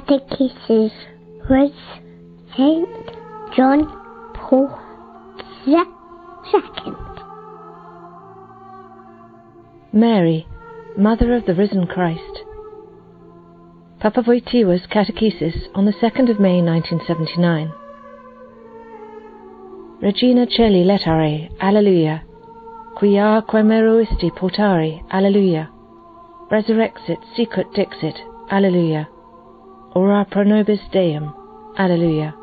catechesis was Saint John Paul II. Mary, Mother of the Risen Christ. Papa Wojtyła's Catechesis on the 2nd of May 1979. Regina Caeli laetare, Alleluia. Quia quem meruisti portare, Alleluia. Resurrexit, sicut dixit, Alleluia. Ora pro nobis Deum, Alleluia.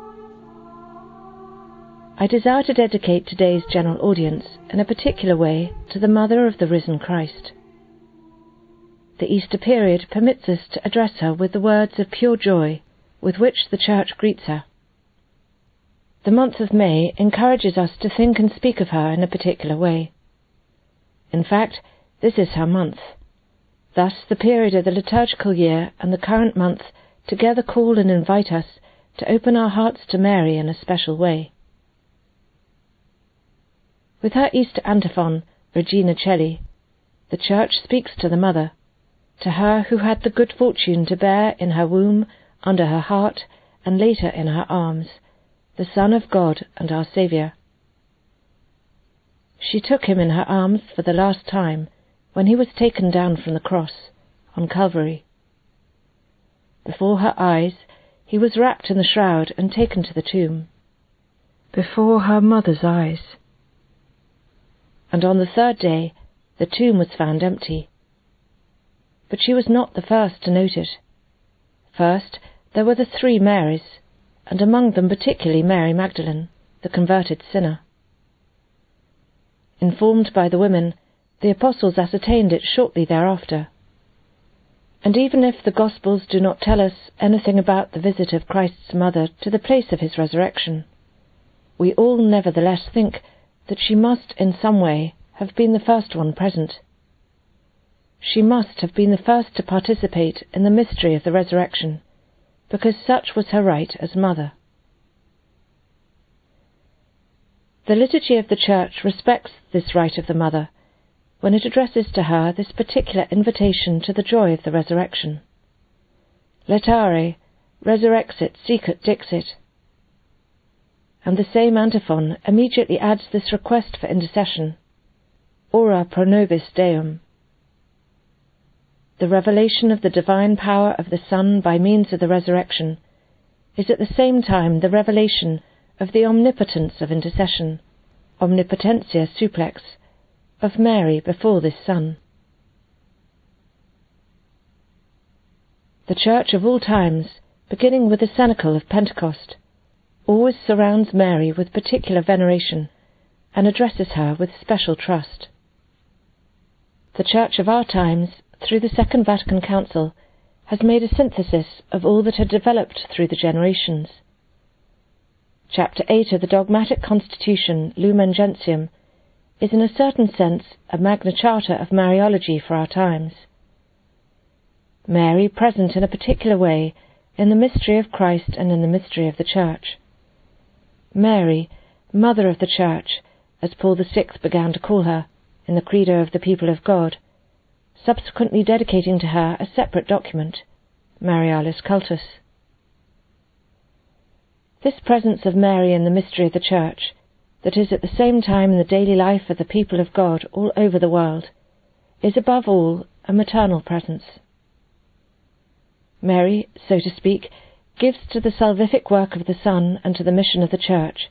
I desire to dedicate today's general audience in a particular way to the Mother of the Risen Christ. The Easter period permits us to address her with the words of pure joy with which the Church greets her. The month of May encourages us to think and speak of her in a particular way. In fact, this is her month. Thus, the period of the liturgical year and the current month together call and invite us to open our hearts to Mary in a special way. With her Easter antiphon, Regina Caeli, the Church speaks to the Mother to her who had the good fortune to bear in her womb, under her heart, and later in her arms, the Son of God and our Saviour. She took him in her arms for the last time when he was taken down from the cross on Calvary. Before her eyes, he was wrapped in the shroud and taken to the tomb. Before her mother's eyes. And on the third day, the tomb was found empty but she was not the first to note it. First, there were the three Marys, and among them particularly Mary Magdalene, the converted sinner. Informed by the women, the apostles ascertained it shortly thereafter. And even if the Gospels do not tell us anything about the visit of Christ's mother to the place of his resurrection, we all nevertheless think that she must in some way have been the first one present she must have been the first to participate in the mystery of the resurrection, because such was her right as mother. The liturgy of the Church respects this right of the mother when it addresses to her this particular invitation to the joy of the resurrection. Laetare, resurrexit, sicut dixit. And the same antiphon immediately adds this request for intercession. Ora pro nobis Deum the revelation of the divine power of the Son by means of the resurrection, is at the same time the revelation of the omnipotence of intercession, omnipotentia supplex, of Mary before this Son. The Church of all times, beginning with the Cenacle of Pentecost, always surrounds Mary with particular veneration and addresses her with special trust. The Church of our times through the Second Vatican Council, has made a synthesis of all that had developed through the generations. Chapter 8 of the dogmatic constitution Lumen Gentium is in a certain sense a Magna Charta of Mariology for our times. Mary present in a particular way in the mystery of Christ and in the mystery of the Church. Mary, Mother of the Church, as Paul VI began to call her in the Credo of the people of God, subsequently dedicating to her a separate document, Marialis Cultus. This presence of Mary in the mystery of the Church, that is at the same time in the daily life of the people of God all over the world, is above all a maternal presence. Mary, so to speak, gives to the salvific work of the Son and to the mission of the Church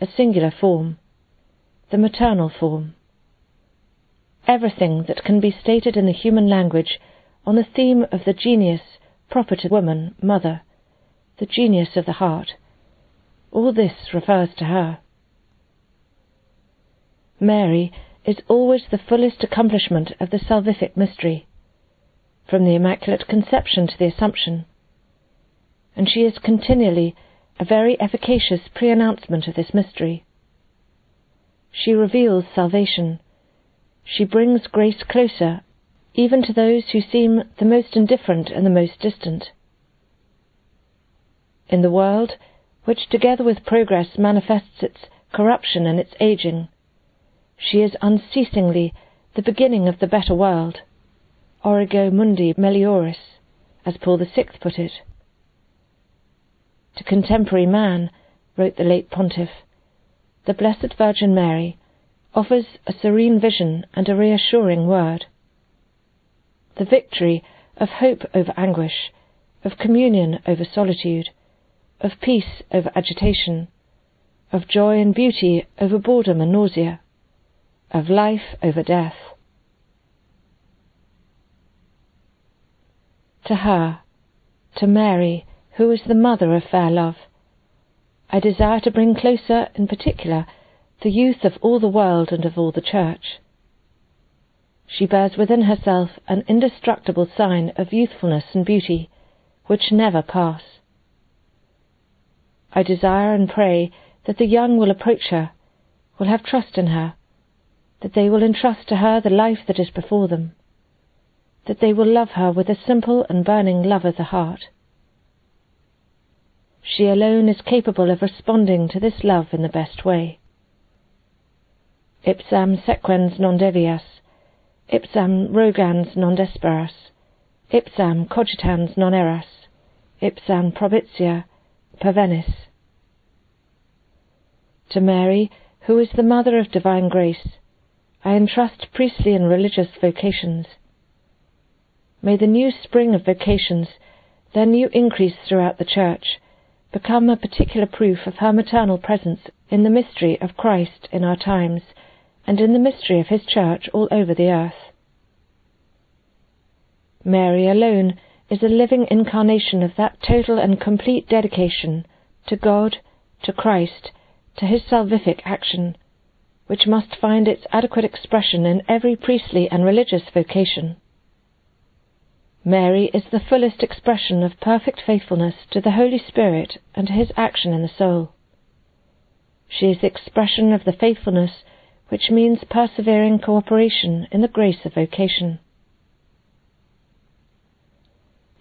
a singular form, the maternal form everything that can be stated in the human language on the theme of the genius proper to woman, mother, the genius of the heart. All this refers to her. Mary is always the fullest accomplishment of the salvific mystery, from the Immaculate Conception to the Assumption, and she is continually a very efficacious pre announcement of this mystery. She reveals salvation she brings grace closer, even to those who seem the most indifferent and the most distant. In the world, which together with progress manifests its corruption and its aging, she is unceasingly the beginning of the better world, origo mundi melioris, as Paul VI put it. to contemporary man, wrote the late pontiff, the Blessed Virgin Mary offers a serene vision and a reassuring word. The victory of hope over anguish, of communion over solitude, of peace over agitation, of joy and beauty over boredom and nausea, of life over death. To her, to Mary, who is the mother of fair love, I desire to bring closer, in particular, the youth of all the world and of all the Church. She bears within herself an indestructible sign of youthfulness and beauty, which never pass. I desire and pray that the young will approach her, will have trust in her, that they will entrust to her the life that is before them, that they will love her with a simple and burning love of the heart. She alone is capable of responding to this love in the best way. Ipsam sequens non devias, ipsam rogans non desperas, ipsam cogitans non erras, ipsam propitia pervenis. To Mary, who is the Mother of Divine Grace, I entrust priestly and religious vocations. May the new spring of vocations, their new increase throughout the Church, become a particular proof of her maternal presence in the mystery of Christ in our times and in the mystery of his Church all over the earth. Mary alone is a living incarnation of that total and complete dedication to God, to Christ, to his salvific action, which must find its adequate expression in every priestly and religious vocation. Mary is the fullest expression of perfect faithfulness to the Holy Spirit and to his action in the soul. She is the expression of the faithfulness which means persevering cooperation in the grace of vocation.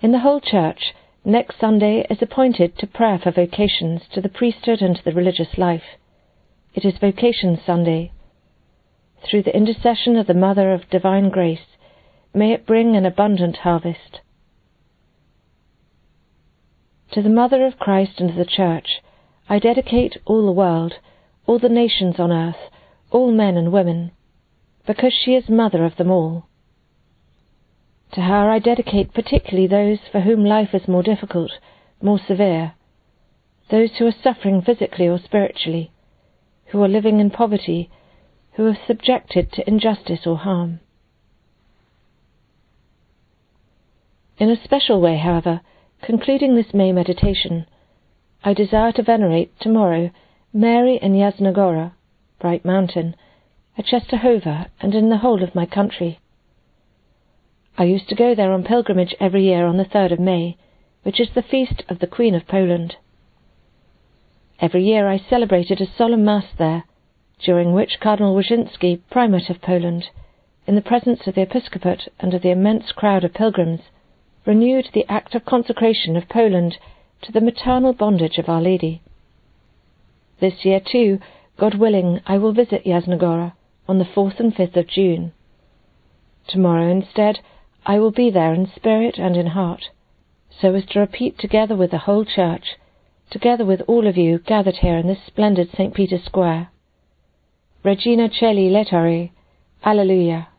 In the whole Church, next Sunday is appointed to prayer for vocations to the priesthood and to the religious life. It is Vocation Sunday. Through the intercession of the Mother of Divine Grace, May it bring an abundant harvest. To the Mother of Christ and the Church, I dedicate all the world, all the nations on earth, all men and women, because she is Mother of them all. To her I dedicate particularly those for whom life is more difficult, more severe, those who are suffering physically or spiritually, who are living in poverty, who are subjected to injustice or harm. In a special way, however, concluding this May meditation, I desire to venerate tomorrow Mary in Jasna Góra, Bright Mountain, at Czestochowa, and in the whole of my country. I used to go there on pilgrimage every year on the 3rd of May, which is the feast of the Queen of Poland. Every year I celebrated a solemn Mass there, during which Cardinal Wyszynski, Primate of Poland, in the presence of the Episcopate and of the immense crowd of pilgrims, renewed the act of consecration of Poland to the maternal bondage of Our Lady. This year, too, God willing, I will visit Jasna Góra on the 4th and 5th of June. Tomorrow, instead, I will be there in spirit and in heart, so as to repeat together with the whole Church, together with all of you gathered here in this splendid St. Peter's Square. Regina Caeli laetare, Alleluia.